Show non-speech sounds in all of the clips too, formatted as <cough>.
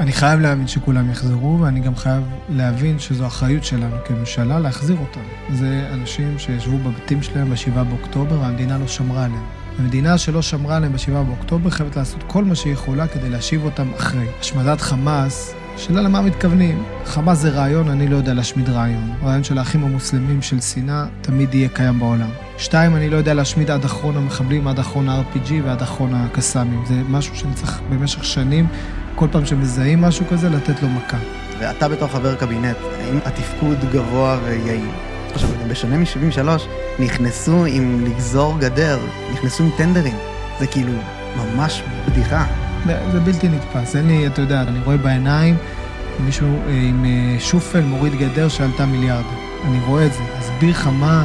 אני חייב להאמין שכולם יחזרו, ואני גם חייב להבין שזו אחריות שלנו כממשלה להחזיר אותם. זה אנשים שישבו בבתים שלהם ב-7 באוקטובר, והמדינה לא שמרה עליהם. המדינה שלא שמרה עליהם ב-7 באוקטובר חייבת לעשות כל מה שהיא יכולה כדי להשיב אותם אחרי. השמדת חמאס, שאלה למה מתכוונים. חמאס זה רעיון, אני לא יודע להשמיד רעיון. רעיון של האחים המוסלמים של שנאה תמיד יהיה קיים בעולם. שתיים, אני לא יודע להשמיד עד אחרון המחבלים, עד אחרון ה-RPG ועד אחרון הקסאמים. זה משהו שאני צריך במשך שנים, כל פעם שמזהים משהו כזה, לתת לו מכה. ואתה בתור חבר קבינט, האם התפקוד גבוה ויעיל? עכשיו, בשונה מ-73, נכנסו עם לגזור גדר, נכנסו עם טנדרים. זה כאילו ממש בדיחה. זה בלתי נתפס. אין לי, אתה יודע, אני רואה בעיניים מישהו אה, עם אה, שופל מוריד גדר שעלתה מיליארד. אני רואה את זה. אסביר לך מה,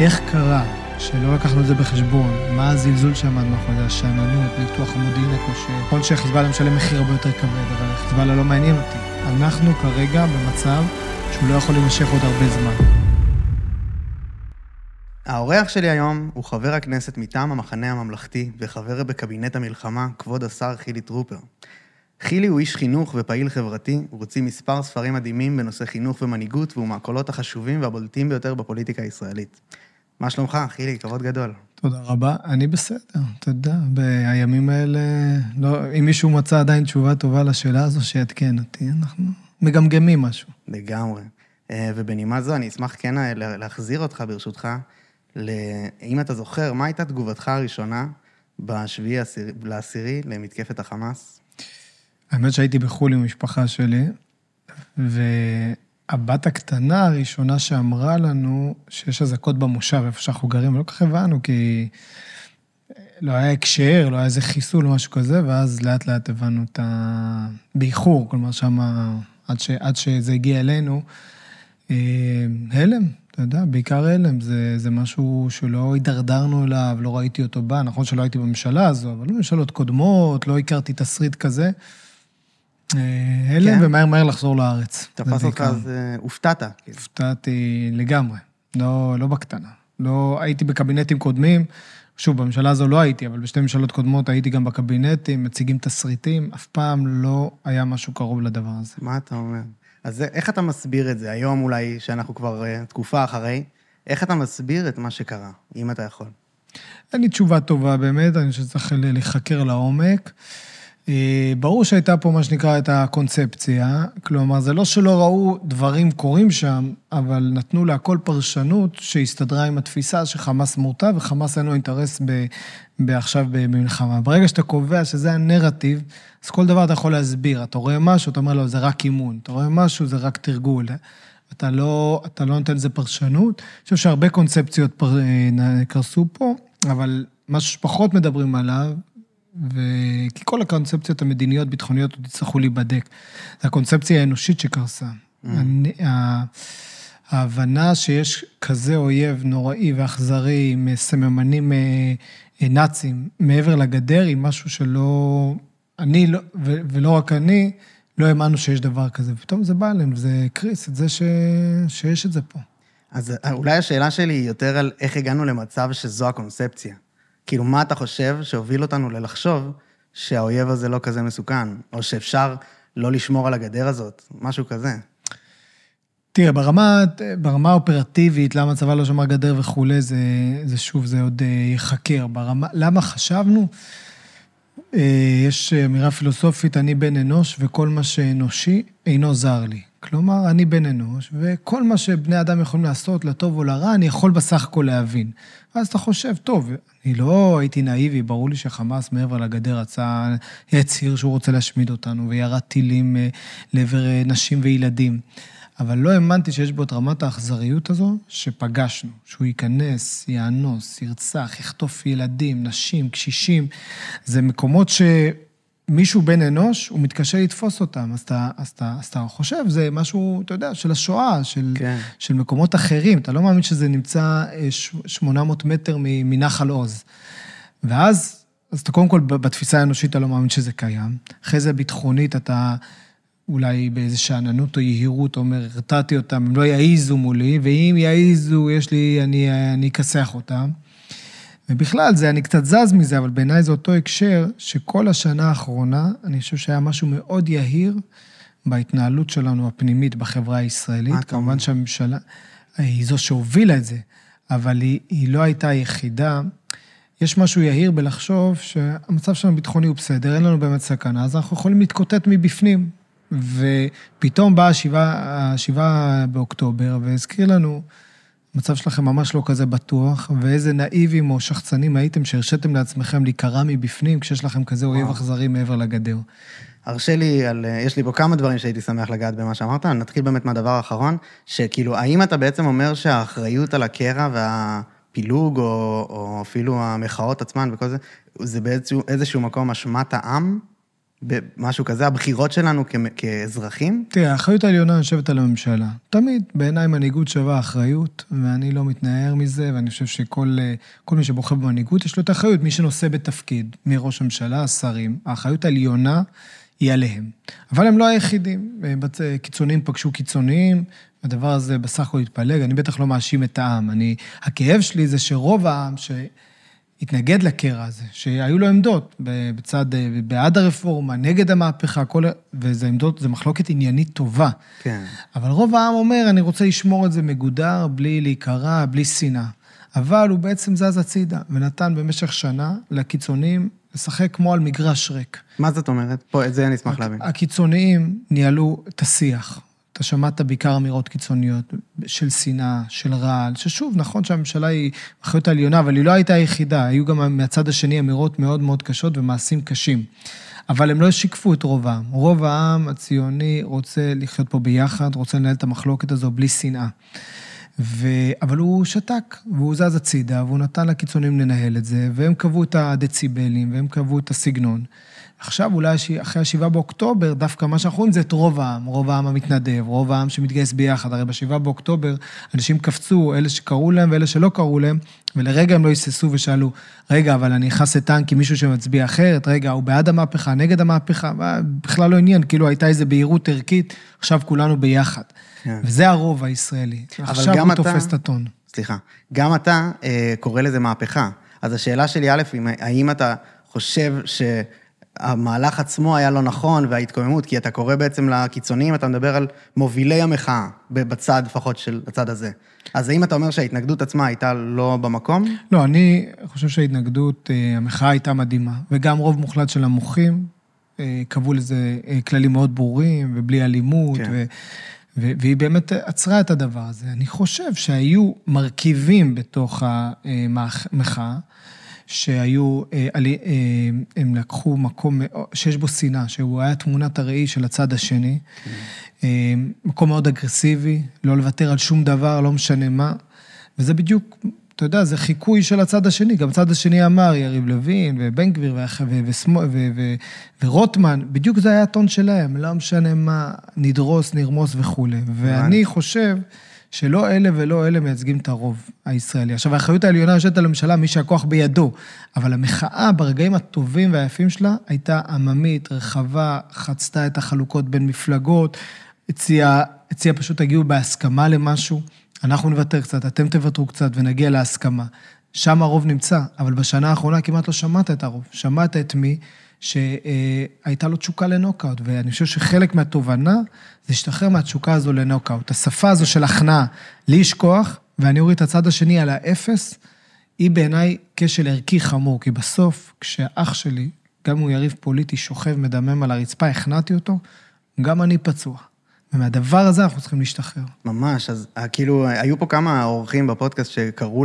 איך קרה שלא לקחנו את זה בחשבון, מה הזלזול שעמד מאחורי זה, השאננות, ניתוח המודיעין הקשה. נכון שחיזבאללה משלם מחיר הרבה יותר כבד, אבל חיזבאללה לא מעניין אותי. אנחנו כרגע במצב שהוא לא יכול להימשך עוד הרבה זמן. האורח שלי היום הוא חבר הכנסת מטעם המחנה הממלכתי וחבר בקבינט המלחמה, כבוד השר חילי טרופר. חילי הוא איש חינוך ופעיל חברתי, הוא הוציא מספר ספרים מדהימים בנושא חינוך ומנהיגות, והוא מהקולות החשובים והבולטים ביותר בפוליטיקה הישראלית. מה שלומך, חילי? כבוד גדול. תודה רבה. אני בסדר, אתה יודע, בימים האלה, לא, אם מישהו מצא עדיין תשובה טובה לשאלה הזו, שיעדכן אותי, אנחנו מגמגמים משהו. לגמרי. אה, ובנימה זו, אני אשמח כן אה, להחזיר אותך, ברשותך, אם אתה זוכר, מה הייתה תגובתך הראשונה בשביעי לעשירי למתקפת החמאס? האמת שהייתי בחו"ל עם המשפחה שלי, והבת הקטנה הראשונה שאמרה לנו שיש אזעקות במושב, איפה שאנחנו גרים, ולא כל כך הבנו, כי לא היה הקשר, לא היה איזה חיסול או משהו כזה, ואז לאט לאט הבנו את ה... באיחור, כלומר, שמה, עד, ש... עד שזה הגיע אלינו, אה, הלם, אתה יודע, בעיקר הלם, זה, זה משהו שלא הידרדרנו אליו, לא ראיתי אותו בא, נכון שלא הייתי בממשלה הזו, אבל בממשלות קודמות, לא הכרתי תסריט כזה. אה, הלם, כן. ומהר מהר לחזור לארץ. תפס אותך, אז אה, הופתעת. הופתעתי לגמרי, לא, לא בקטנה. לא, הייתי בקבינטים קודמים, שוב, בממשלה הזו לא הייתי, אבל בשתי ממשלות קודמות הייתי גם בקבינטים, מציגים תסריטים, אף פעם לא היה משהו קרוב לדבר הזה. מה אתה אומר? אז איך אתה מסביר את זה? היום אולי, שאנחנו כבר uh, תקופה אחרי, איך אתה מסביר את מה שקרה, אם אתה יכול? אין לי תשובה טובה באמת, אני חושב שצריך להיחקר לעומק. אה, ברור שהייתה פה מה שנקרא את הקונספציה, כלומר, זה לא שלא ראו דברים קורים שם, אבל נתנו להכל פרשנות שהסתדרה עם התפיסה שחמאס מורתע וחמאס אין לו אינטרס ב, בעכשיו במלחמה. ברגע שאתה קובע שזה הנרטיב, אז כל דבר אתה יכול להסביר. אתה רואה משהו, אתה אומר לו, זה רק אימון. אתה רואה משהו, זה רק תרגול. אתה לא, אתה לא נותן לזה פרשנות. אני חושב שהרבה קונספציות פר, אה, קרסו פה, אבל משהו שפחות מדברים עליו, ו... כי כל הקונספציות המדיניות, ביטחוניות, עוד יצטרכו להיבדק. זה הקונספציה האנושית שקרסה. Mm. אני, ההבנה שיש כזה אויב נוראי ואכזרי עם סממנים אה, אה, נאצים מעבר לגדר, היא משהו שלא... אני, לא, ו, ולא רק אני, לא האמנו שיש דבר כזה. ופתאום זה בא אלינו, וזה הקריס את זה ש, שיש את זה פה. אז אולי השאלה שלי היא יותר על איך הגענו למצב שזו הקונספציה. כאילו, מה אתה חושב שהוביל אותנו ללחשוב שהאויב הזה לא כזה מסוכן, או שאפשר לא לשמור על הגדר הזאת, משהו כזה? תראה, ברמה, ברמה האופרטיבית, למה הצבא לא שמר גדר וכולי, זה, זה שוב, זה עוד אה, ייחקר. למה חשבנו? אה, יש אמירה פילוסופית, אני בן אנוש וכל מה שאנושי אינו זר לי. כלומר, אני בן אנוש, וכל מה שבני אדם יכולים לעשות, לטוב או לרע, אני יכול בסך הכל להבין. ואז אתה חושב, טוב, אני לא הייתי נאיבי, ברור לי שחמאס מעבר לגדר רצה, הצהיר שהוא רוצה להשמיד אותנו, וירד טילים אה, לעבר אה, נשים וילדים. אבל לא האמנתי שיש בו את רמת האכזריות הזו שפגשנו, שהוא ייכנס, יאנוס, ירצח, יחטוף ילדים, נשים, קשישים. זה מקומות שמישהו בן אנוש, הוא מתקשה לתפוס אותם. אז אתה, אז אתה, אז אתה חושב, זה משהו, אתה יודע, של השואה, של, כן. של מקומות אחרים. אתה לא מאמין שזה נמצא 800 אה, מטר מנחל עוז. ואז, אז אתה קודם כל, בתפיסה האנושית אתה לא מאמין שזה קיים. אחרי זה ביטחונית אתה... אולי באיזה שאננות או יהירות, אומר, הרתעתי אותם, הם לא יעיזו מולי, ואם יעיזו, יש לי, אני, אני אכסח אותם. ובכלל, זה, אני קצת זז מזה, אבל בעיניי זה אותו הקשר, שכל השנה האחרונה, אני חושב שהיה משהו מאוד יהיר בהתנהלות שלנו הפנימית בחברה הישראלית. כמובן שהממשלה היא זו שהובילה את זה, אבל היא, היא לא הייתה היחידה. יש משהו יהיר בלחשוב שהמצב שלנו הביטחוני הוא בסדר, אין לנו באמת סכנה, אז אנחנו יכולים להתקוטט מבפנים. ופתאום בא השבעה, השבעה באוקטובר והזכיר לנו, המצב שלכם ממש לא כזה בטוח, ואיזה נאיבים או שחצנים הייתם שהרשיתם לעצמכם להיקרע מבפנים כשיש לכם כזה אויב. אכזרי מעבר לגדר. הרשה לי, על, יש לי פה כמה דברים שהייתי שמח לגעת במה שאמרת, נתחיל באמת מהדבר האחרון, שכאילו, האם אתה בעצם אומר שהאחריות על הקרע והפילוג, או, או אפילו המחאות עצמן וכל זה, זה באיזשהו איזשהו מקום אשמת העם? משהו כזה, הבחירות שלנו כאזרחים? תראה, האחריות העליונה יושבת על הממשלה. תמיד, בעיניי מנהיגות שווה אחריות, ואני לא מתנער מזה, ואני חושב שכל אה, מי שבוחר במנהיגות, יש לו את האחריות, מי שנושא בתפקיד, מראש הממשלה, השרים, האחריות העליונה היא עליהם. אבל הם לא היחידים, אה, בצ- קיצוניים פגשו קיצוניים, הדבר הזה בסך הכל התפלג, אני בטח לא מאשים את העם. אני, הכאב שלי זה שרוב העם, ש... התנגד לקרע הזה, שהיו לו עמדות בצד, בעד הרפורמה, נגד המהפכה, כל, וזה עמדות, זה מחלוקת עניינית טובה. כן. אבל רוב העם אומר, אני רוצה לשמור את זה מגודר, בלי להיקרע, בלי שנאה. אבל הוא בעצם זז הצידה, ונתן במשך שנה לקיצונים לשחק כמו על מגרש ריק. מה זאת אומרת? פה, את זה אני אשמח להבין. הקיצוניים ניהלו את השיח. אתה שמעת בעיקר אמירות קיצוניות של שנאה, של רעל, ששוב, נכון שהממשלה היא אחריות העליונה, אבל היא לא הייתה היחידה, היו גם מהצד השני אמירות מאוד מאוד קשות ומעשים קשים. אבל הם לא שיקפו את רוב העם. רוב העם הציוני רוצה לחיות פה ביחד, רוצה לנהל את המחלוקת הזו בלי שנאה. ו... אבל הוא שתק, והוא זז הצידה, והוא נתן לקיצונים לנהל את זה, והם קבעו את הדציבלים, והם קבעו את הסגנון. עכשיו, אולי אחרי השבעה באוקטובר, דווקא מה שאנחנו רואים זה את רוב העם, רוב העם המתנדב, רוב העם שמתגייס ביחד. הרי בשבעה באוקטובר אנשים קפצו, אלה שקראו להם ואלה שלא קראו להם, ולרגע הם לא היססו ושאלו, רגע, אבל אני נכנס לטנק עם מישהו שמצביע אחרת, רגע, הוא בעד המהפכה, נגד המהפכה, בכלל לא עניין, כאילו הייתה איזו בהירות ערכית, עכשיו כולנו ביחד. כן. וזה הרוב הישראלי. עכשיו הוא אתה... תופס את הטון. סליחה, גם אתה אה, קורא לזה מהפכה. אז השאלה שלי, א', האם אתה חושב ש... המהלך עצמו היה לא נכון, וההתקוממות, כי אתה קורא בעצם לקיצוניים, אתה מדבר על מובילי המחאה, בצד לפחות של הצד הזה. אז האם אתה אומר שההתנגדות עצמה הייתה לא במקום? לא, אני חושב שההתנגדות, המחאה הייתה מדהימה, וגם רוב מוחלט של המוחים קבעו לזה כללים מאוד ברורים, ובלי אלימות, כן. ו... והיא באמת עצרה את הדבר הזה. אני חושב שהיו מרכיבים בתוך המחאה, שהיו, הם לקחו מקום שיש בו שנאה, שהוא היה תמונת הראי של הצד השני. מקום מאוד אגרסיבי, לא לוותר על שום דבר, לא משנה מה. וזה בדיוק, אתה יודע, זה חיקוי של הצד השני. גם הצד השני אמר, יריב לוין ובן גביר ורוטמן, בדיוק זה היה הטון שלהם, לא משנה מה, נדרוס, נרמוס וכולי. ואני חושב... שלא אלה ולא אלה מייצגים את הרוב הישראלי. עכשיו, האחריות העליונה יושבת על הממשלה, מי שהכוח בידו, אבל המחאה ברגעים הטובים והיפים שלה הייתה עממית, רחבה, חצתה את החלוקות בין מפלגות, הציעה, הציע פשוט תגיעו בהסכמה למשהו, אנחנו נוותר קצת, אתם תוותרו קצת ונגיע להסכמה. שם הרוב נמצא, אבל בשנה האחרונה כמעט לא שמעת את הרוב. שמעת את מי שהייתה לו תשוקה לנוקאוט, ואני חושב שחלק מהתובנה זה להשתחרר מהתשוקה הזו לנוקאוט. השפה הזו של הכנעה, לי יש כוח, ואני אוריד את הצד השני על האפס, היא בעיניי כשל ערכי חמור, כי בסוף, כשאח שלי, גם אם הוא יריב פוליטי, שוכב, מדמם על הרצפה, הכנעתי אותו, גם אני פצוע. ומהדבר הזה אנחנו צריכים להשתחרר. ממש, אז כאילו, היו פה כמה אורחים בפודקאסט שקראו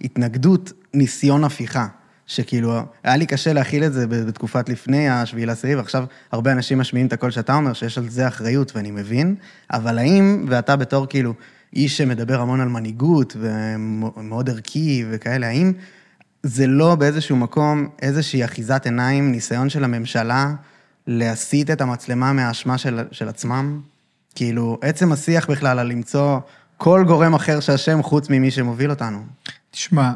להתנגדות ניסיון הפיכה. שכאילו, היה לי קשה להכיל את זה בתקופת לפני השביעי לעשירי, ועכשיו הרבה אנשים משמיעים את הקול שאתה אומר, שיש על זה אחריות, ואני מבין, אבל האם, ואתה בתור כאילו איש שמדבר המון על מנהיגות, ומאוד ערכי וכאלה, האם זה לא באיזשהו מקום איזושהי אחיזת עיניים, ניסיון של הממשלה להסיט את המצלמה מהאשמה של, של עצמם? כאילו, עצם השיח בכלל על למצוא כל גורם אחר שאשם חוץ ממי שמוביל אותנו. תשמע,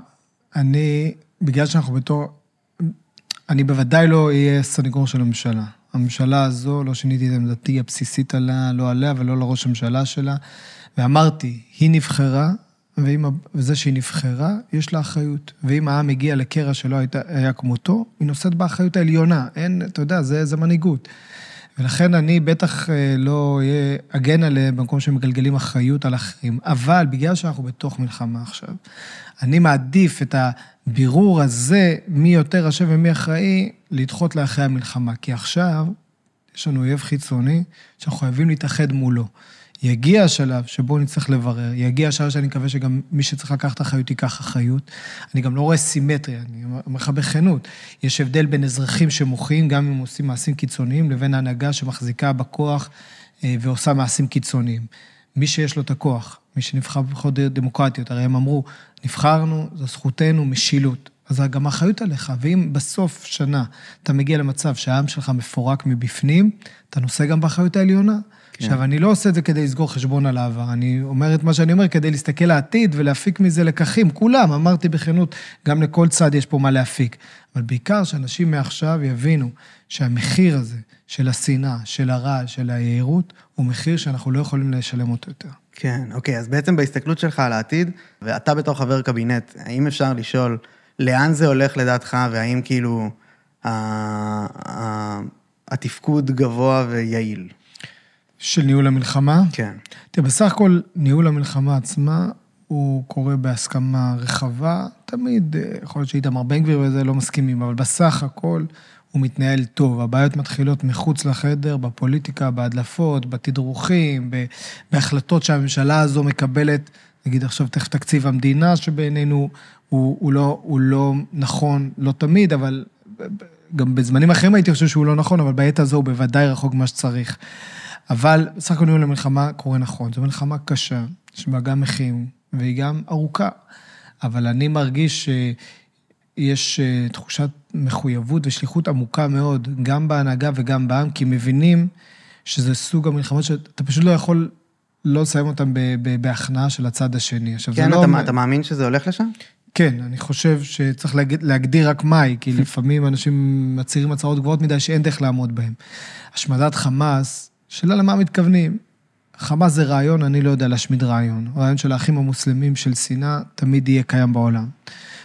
אני בגלל שאנחנו בתור... אני בוודאי לא אהיה סניגור של הממשלה. הממשלה הזו, לא שיניתי את עמדתי הבסיסית עליה, לא עליה ולא לראש הממשלה שלה. ואמרתי, היא נבחרה ואם, וזה שהיא נבחרה, יש לה אחריות. ואם העם הגיע לקרע שלא הייתה, היה כמותו, היא נושאת באחריות העליונה. אין, אתה יודע, זה, זה מנהיגות. ולכן אני בטח אה, לא אגן עליהם במקום שמגלגלים אחריות על אחרים. אבל בגלל שאנחנו בתוך מלחמה עכשיו, אני מעדיף את הבירור הזה, מי יותר אשם ומי אחראי, לדחות לאחרי המלחמה. כי עכשיו יש לנו אויב חיצוני שאנחנו חייבים להתאחד מולו. יגיע השלב שבו נצטרך לברר, יגיע השלב שאני מקווה שגם מי שצריך לקחת אחריות ייקח אחריות. אני גם לא רואה סימטריה, אני אומר לך בכנות. יש הבדל בין אזרחים שמוחים, גם אם עושים מעשים קיצוניים, לבין הנהגה שמחזיקה בכוח אה, ועושה מעשים קיצוניים. מי שיש לו את הכוח, מי שנבחר בבחירות דמוקרטיות, הרי הם אמרו, נבחרנו, זו זכותנו, משילות. אז גם האחריות עליך, ואם בסוף שנה אתה מגיע למצב שהעם שלך מפורק מבפנים, אתה נושא גם באחריות העליונה. כן. עכשיו, אני לא עושה את זה כדי לסגור חשבון על העבר, אני אומר את מה שאני אומר כדי להסתכל לעתיד ולהפיק מזה לקחים. כולם, אמרתי בכנות, גם לכל צד יש פה מה להפיק. אבל בעיקר שאנשים מעכשיו יבינו שהמחיר הזה של השנאה, של הרעל, של היהירות, הוא מחיר שאנחנו לא יכולים לשלם אותו יותר. כן, אוקיי, אז בעצם בהסתכלות שלך על העתיד, ואתה בתור חבר קבינט, האם אפשר לשאול לאן זה הולך לדעתך, והאם כאילו התפקוד גבוה ויעיל? של ניהול המלחמה? כן. תראה, בסך הכל, ניהול המלחמה עצמה, הוא קורה בהסכמה רחבה. תמיד, אה, יכול להיות שאיתמר בן גביר וזה לא מסכימים, אבל בסך הכל הוא מתנהל טוב. הבעיות מתחילות מחוץ לחדר, בפוליטיקה, בהדלפות, בתדרוכים, בהחלטות שהממשלה הזו מקבלת, נגיד עכשיו תכף תקציב המדינה, שבעינינו הוא, הוא, לא, הוא לא נכון, לא תמיד, אבל גם בזמנים אחרים הייתי חושב שהוא לא נכון, אבל בעת הזו הוא בוודאי רחוק ממה שצריך. אבל בסך הכל ניהול המלחמה קורה נכון. זו מלחמה קשה, יש בה גם מחירים, והיא גם ארוכה. אבל אני מרגיש שיש אה, תחושת מחויבות ושליחות עמוקה מאוד, גם בהנהגה וגם בעם, כי מבינים שזה סוג המלחמות שאתה פשוט לא יכול לא לסיים אותן בהכנעה של הצד השני. עכשיו, כן, זה לא... כן, אתה, אתה מאמין שזה הולך לשם? כן, אני חושב שצריך להגד, להגדיר רק מהי, כי <laughs> לפעמים אנשים מצהירים הצהרות גבוהות מדי שאין דרך לעמוד בהן. השמדת חמאס שאלה למה מתכוונים. חמאס זה רעיון, אני לא יודע להשמיד רעיון. רעיון של האחים המוסלמים של שנאה תמיד יהיה קיים בעולם.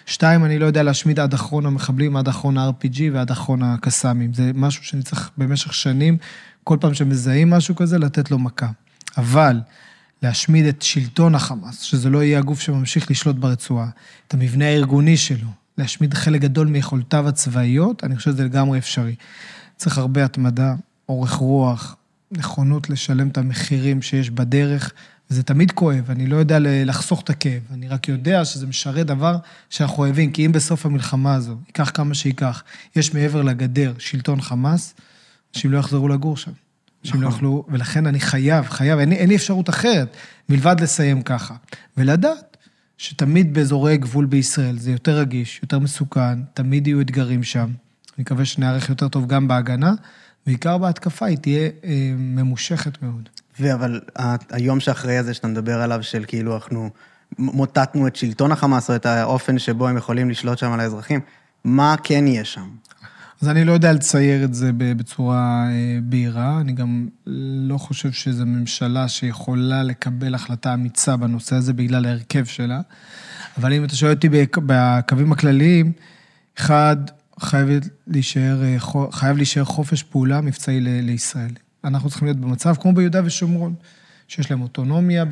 שתיים, אני לא יודע להשמיד עד אחרון המחבלים, עד אחרון ה-RPG ועד אחרון הקסאמים. זה משהו שאני צריך במשך שנים, כל פעם שמזהים משהו כזה, לתת לו מכה. אבל להשמיד את שלטון החמאס, שזה לא יהיה הגוף שממשיך לשלוט ברצועה, את המבנה הארגוני שלו, להשמיד חלק גדול מיכולותיו הצבאיות, אני חושב שזה לגמרי אפשרי. צריך הרבה התמדה, אורך רוח, נכונות לשלם את המחירים שיש בדרך, וזה תמיד כואב, אני לא יודע לחסוך את הכאב, אני רק יודע שזה משרת דבר שאנחנו אוהבים, כי אם בסוף המלחמה הזו, ייקח כמה שייקח, יש מעבר לגדר שלטון חמאס, אנשים לא יחזרו לגור שם. אנשים לא נכון. יוכלו, ולכן אני חייב, חייב, אין אין לי אפשרות אחרת מלבד לסיים ככה. ולדעת שתמיד באזורי גבול בישראל זה יותר רגיש, יותר מסוכן, תמיד יהיו אתגרים שם. אני מקווה שנערך יותר טוב גם בהגנה, בעיקר בהתקפה היא תהיה אה, ממושכת מאוד. אבל היום שאחרי הזה שאתה מדבר עליו, של כאילו אנחנו מוטטנו את שלטון החמאס, או את האופן שבו הם יכולים לשלוט שם על האזרחים, מה כן יהיה שם? אז אני לא יודע לצייר את זה בצורה אה, בהירה, אני גם לא חושב שזו ממשלה שיכולה לקבל החלטה אמיצה בנושא הזה בגלל ההרכב שלה. אבל אם אתה שואל אותי בקווים הכלליים, אחד, חייב להישאר, אה, חייב להישאר חופש פעולה מבצעי לישראל. אנחנו צריכים להיות במצב כמו ביהודה ושומרון, שיש להם אוטונומיה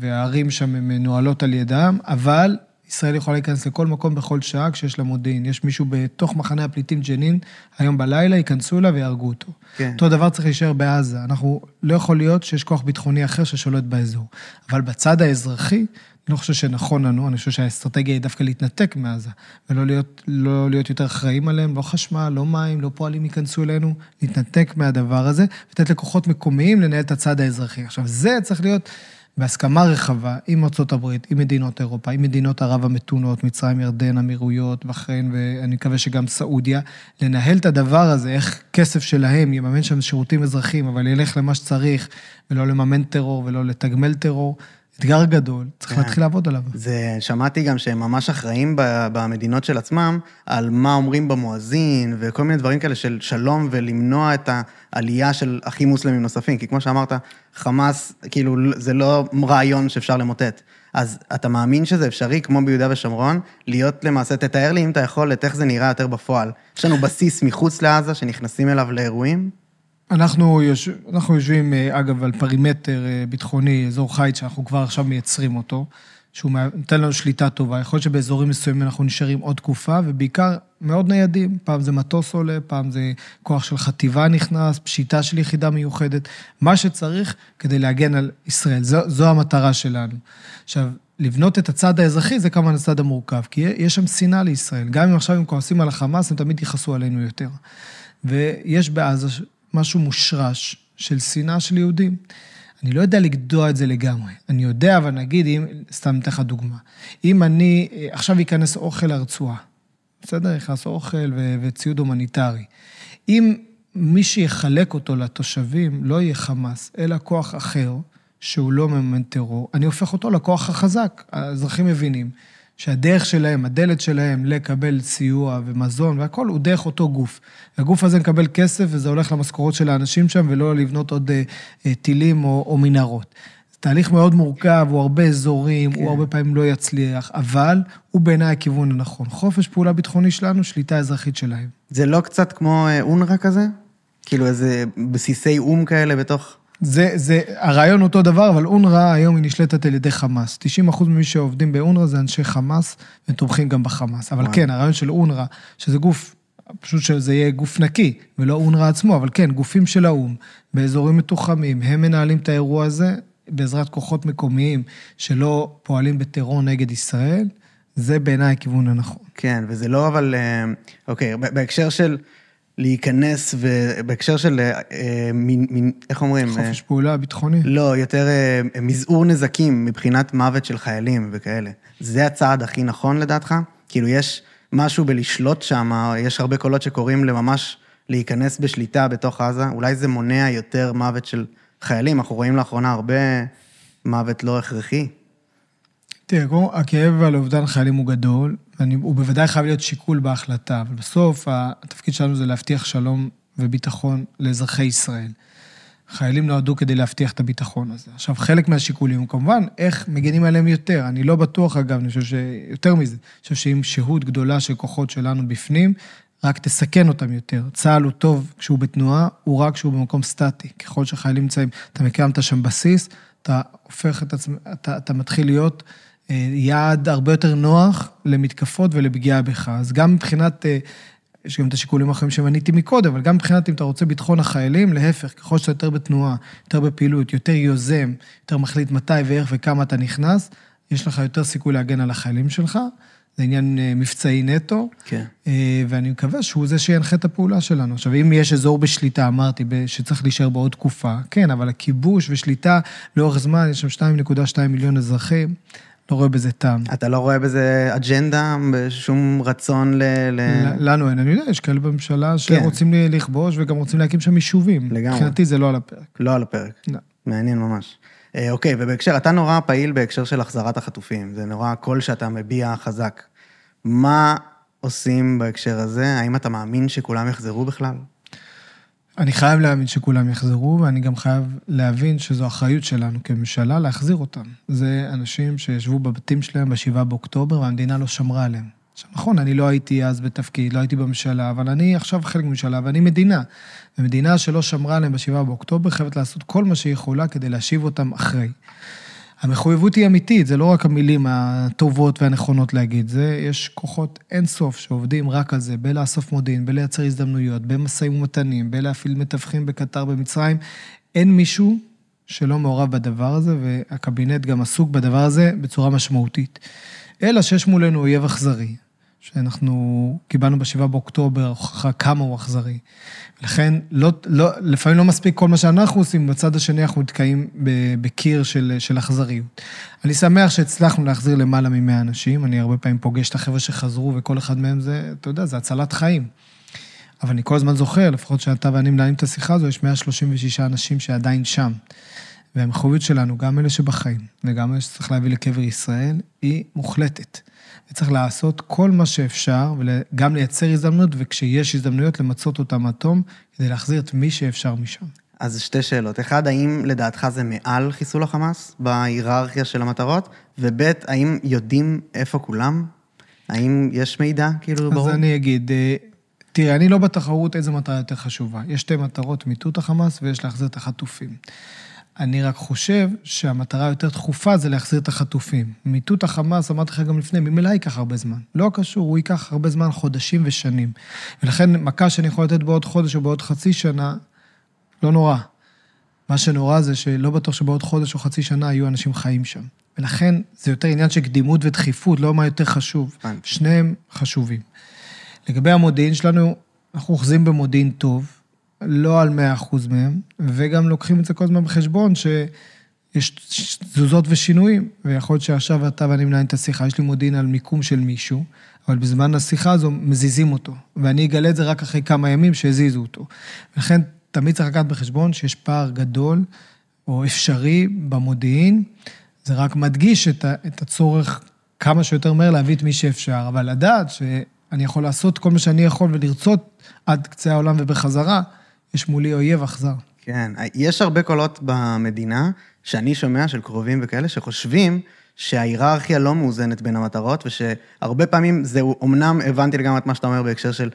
והערים שם מנוהלות על ידם, אבל ישראל יכולה להיכנס לכל מקום בכל שעה כשיש לה מודיעין. יש מישהו בתוך מחנה הפליטים ג'נין, היום בלילה, ייכנסו אליו ויהרגו אותו. כן. אותו דבר צריך להישאר בעזה. אנחנו, לא יכול להיות שיש כוח ביטחוני אחר ששולט באזור. אבל בצד האזרחי, לא חושב שנכון לנו, אני חושב שהאסטרטגיה היא דווקא להתנתק מעזה, ולא להיות, לא להיות יותר אחראים עליהם, לא חשמל, לא מים, לא פועלים ייכנסו אלינו, להתנתק מהדבר הזה, ולתת לכוחות מקומיים לנהל את הצד האזרחי. עכשיו, זה צריך להיות בהסכמה רחבה עם ארה"ב, עם מדינות אירופה, עם מדינות ערב המתונות, מצרים, ירדן, אמירויות, בחריין, ואני מקווה שגם סעודיה, לנהל את הדבר הזה, איך כסף שלהם יממן שם שירותים אזרחיים, אבל ילך למה שצריך, ולא לממן טרור ולא לתגמל טרור. אתגר גדול, צריך כן. להתחיל לעבוד עליו. זה, שמעתי גם שהם ממש אחראים במדינות של עצמם, על מה אומרים במואזין, וכל מיני דברים כאלה של שלום, ולמנוע את העלייה של אחים מוסלמים נוספים. כי כמו שאמרת, חמאס, כאילו, זה לא רעיון שאפשר למוטט. אז אתה מאמין שזה אפשרי, כמו ביהודה ושומרון, להיות למעשה, תתאר לי אם אתה יכול, את איך זה נראה יותר בפועל. יש לנו בסיס מחוץ לעזה שנכנסים אליו לאירועים? אנחנו, יוש... אנחנו יושבים, אה, אגב, על פרימטר אה, ביטחוני, אזור חיץ, שאנחנו כבר עכשיו מייצרים אותו, שהוא נותן לנו שליטה טובה. יכול להיות שבאזורים מסוימים אנחנו נשארים עוד תקופה, ובעיקר מאוד ניידים. פעם זה מטוס עולה, פעם זה כוח של חטיבה נכנס, פשיטה של יחידה מיוחדת, מה שצריך כדי להגן על ישראל. זו, זו המטרה שלנו. עכשיו, לבנות את הצד האזרחי זה כמובן הצד המורכב, כי יש שם שנאה לישראל. גם אם עכשיו הם כועסים על החמאס, הם תמיד יכעסו עלינו יותר. ויש בעזה משהו מושרש של שנאה של יהודים. אני לא יודע לגדוע את זה לגמרי. אני יודע, אבל נגיד, אם, סתם אתן לך דוגמה. אם אני, עכשיו ייכנס אוכל לרצועה, בסדר? יכנס אוכל ו- וציוד הומניטרי. אם מי שיחלק אותו לתושבים לא יהיה חמאס, אלא כוח אחר, שהוא לא מממן טרור, אני הופך אותו לכוח החזק. האזרחים מבינים שהדרך שלהם, הדלת שלהם לקבל סיוע ומזון והכול, הוא דרך אותו גוף. הגוף הזה מקבל כסף וזה הולך למשכורות של האנשים שם, ולא לבנות עוד אה, אה, טילים או, או מנהרות. זה תהליך מאוד מורכב, הוא הרבה אזורים, כן. הוא הרבה פעמים לא יצליח, אבל הוא בעיניי הכיוון הנכון. חופש פעולה ביטחוני שלנו, שליטה אזרחית שלהם. זה לא קצת כמו אה, אונר"א כזה? כאילו איזה בסיסי או"ם כאלה בתוך... זה, זה, הרעיון אותו דבר, אבל אונר"א היום היא נשלטת על ידי חמאס. 90% ממי שעובדים באונר"א זה אנשי חמאס, ותומכים גם בחמאס. אבל וואי. כן, הרעיון של אונר"א, שזה גוף, פשוט שזה יהיה גוף נקי, ולא אונר"א עצמו, אבל כן, גופים של האו"ם, באזורים מתוחמים, הם מנהלים את האירוע הזה בעזרת כוחות מקומיים שלא פועלים בטרור נגד ישראל, זה בעיניי הכיוון הנכון. כן, וזה לא אבל, אה, אוקיי, בהקשר של... להיכנס, ובהקשר של אה, מין, מין, איך אומרים? חופש אה, פעולה ביטחוני? לא, יותר אה, מזעור נזקים מבחינת מוות של חיילים וכאלה. זה הצעד הכי נכון לדעתך? כאילו, יש משהו בלשלוט שם, יש הרבה קולות שקוראים לממש להיכנס בשליטה בתוך עזה, אולי זה מונע יותר מוות של חיילים, אנחנו רואים לאחרונה הרבה מוות לא הכרחי. תראה, הכאב על אובדן חיילים הוא גדול, והוא בוודאי חייב להיות שיקול בהחלטה, אבל בסוף התפקיד שלנו זה להבטיח שלום וביטחון לאזרחי ישראל. חיילים נועדו כדי להבטיח את הביטחון הזה. עכשיו, חלק מהשיקולים הוא כמובן איך מגנים עליהם יותר. אני לא בטוח, אגב, אני חושב שיותר מזה, אני חושב שאם שהות גדולה של כוחות שלנו בפנים, רק תסכן אותם יותר. צה"ל הוא טוב כשהוא בתנועה, הוא רע כשהוא במקום סטטי. ככל שחיילים נמצאים, אתה מקיימת שם בסיס, אתה הופך את עצמך, אתה, אתה מתחיל להיות יעד הרבה יותר נוח למתקפות ולפגיעה בך. אז גם מבחינת, אה, יש גם את השיקולים האחרים שמניתי מקודם, אבל גם מבחינת אם אתה רוצה ביטחון החיילים, להפך, ככל שאתה יותר בתנועה, יותר בפעילות, יותר יוזם, יותר מחליט מתי ואיך וכמה אתה נכנס, יש לך יותר סיכוי להגן על החיילים שלך. זה עניין אה, מבצעי נטו, כן. ואני מקווה שהוא זה שינחה את הפעולה שלנו. עכשיו, אם יש אזור בשליטה, אמרתי, שצריך להישאר בעוד תקופה, כן, אבל הכיבוש ושליטה לאורך זמן, יש שם 2.2 מיליון אזרחים. לא רואה בזה טעם. אתה לא רואה בזה אג'נדה, שום רצון ל... ל... לנו אין, אני יודע, יש כאלה בממשלה. שרוצים כן. לכבוש וגם רוצים להקים שם יישובים. לגמרי. מבחינתי זה לא על הפרק. לא על הפרק. לא. מעניין ממש. אה, אוקיי, ובהקשר, אתה נורא פעיל בהקשר של החזרת החטופים, זה נורא קול שאתה מביע חזק. מה עושים בהקשר הזה? האם אתה מאמין שכולם יחזרו בכלל? אני חייב להאמין שכולם יחזרו, ואני גם חייב להבין שזו אחריות שלנו כממשלה להחזיר אותם. זה אנשים שישבו בבתים שלהם ב-7 באוקטובר, והמדינה לא שמרה עליהם. עכשיו, נכון, אני לא הייתי אז בתפקיד, לא הייתי בממשלה, אבל אני עכשיו חלק מממשלה, ואני מדינה. ומדינה שלא שמרה עליהם ב-7 באוקטובר חייבת לעשות כל מה שהיא יכולה כדי להשיב אותם אחרי. המחויבות היא אמיתית, זה לא רק המילים הטובות והנכונות להגיד, זה, יש כוחות אינסוף שעובדים רק על זה, בלאסוף מודיעין, בלייצר הזדמנויות, במשאים ומתנים, בלהפעיל מתווכים בקטר, במצרים. אין מישהו שלא מעורב בדבר הזה, והקבינט גם עסוק בדבר הזה בצורה משמעותית. אלא שיש מולנו אויב אכזרי, שאנחנו קיבלנו ב-7 באוקטובר, הוכחה כמה הוא אכזרי. לכן, לא, לא, לפעמים לא מספיק כל מה שאנחנו עושים, בצד השני אנחנו נתקעים בקיר של, של אכזריות. אני שמח שהצלחנו להחזיר למעלה מ-100 אנשים, אני הרבה פעמים פוגש את החבר'ה שחזרו, וכל אחד מהם זה, אתה יודע, זה הצלת חיים. אבל אני כל הזמן זוכר, לפחות שאתה ואני מנהלים את השיחה הזו, יש 136 אנשים שעדיין שם. והמחויבות שלנו, גם אלה שבחיים, וגם אלה שצריך להביא לקבר ישראל, היא מוחלטת. וצריך לעשות כל מה שאפשר, וגם לייצר הזדמנות, וכשיש הזדמנויות, למצות אותם עד תום, כדי להחזיר את מי שאפשר משם. אז שתי שאלות. אחד, האם לדעתך זה מעל חיסול החמאס בהיררכיה של המטרות? וב', האם יודעים איפה כולם? האם יש מידע, כאילו, ברור? אז אני אגיד, אה, תראה, אני לא בתחרות איזה מטרה יותר חשובה. יש שתי מטרות, מיטוט החמאס ויש להחזיר את החטופים. אני רק חושב שהמטרה היותר דחופה זה להחזיר את החטופים. מיטוט החמאס, אמרתי לך גם לפני, ממילא ייקח הרבה זמן. לא קשור, הוא ייקח הרבה זמן, חודשים ושנים. ולכן, מכה שאני יכול לתת בעוד חודש או בעוד חצי שנה, לא נורא. מה שנורא זה שלא בטוח שבעוד חודש או חצי שנה יהיו אנשים חיים שם. ולכן, זה יותר עניין של קדימות ודחיפות, לא מה יותר חשוב. שניהם חשובים. לגבי המודיעין שלנו, אנחנו אוחזים במודיעין טוב, לא על 100% מהם, וגם לוקחים את זה כל הזמן בחשבון שיש תזוזות ושינויים, ויכול להיות שעכשיו אתה ואני מנהלים את השיחה, יש לי מודיעין על מיקום של מישהו, אבל בזמן השיחה הזו מזיזים אותו, ואני אגלה את זה רק אחרי כמה ימים שהזיזו אותו. ולכן תמיד צריך לקחת בחשבון שיש פער גדול או אפשרי במודיעין, זה רק מדגיש את, ה, את הצורך כמה שיותר מהר להביא את מי שאפשר, אבל לדעת שאני יכול לעשות כל מה שאני יכול ולרצות עד קצה העולם ובחזרה, יש מולי אויב אכזר. כן, יש הרבה קולות במדינה שאני שומע של קרובים וכאלה שחושבים שההיררכיה לא מאוזנת בין המטרות, ושהרבה פעמים זהו, אמנם הבנתי לגמרי את מה שאתה אומר בהקשר של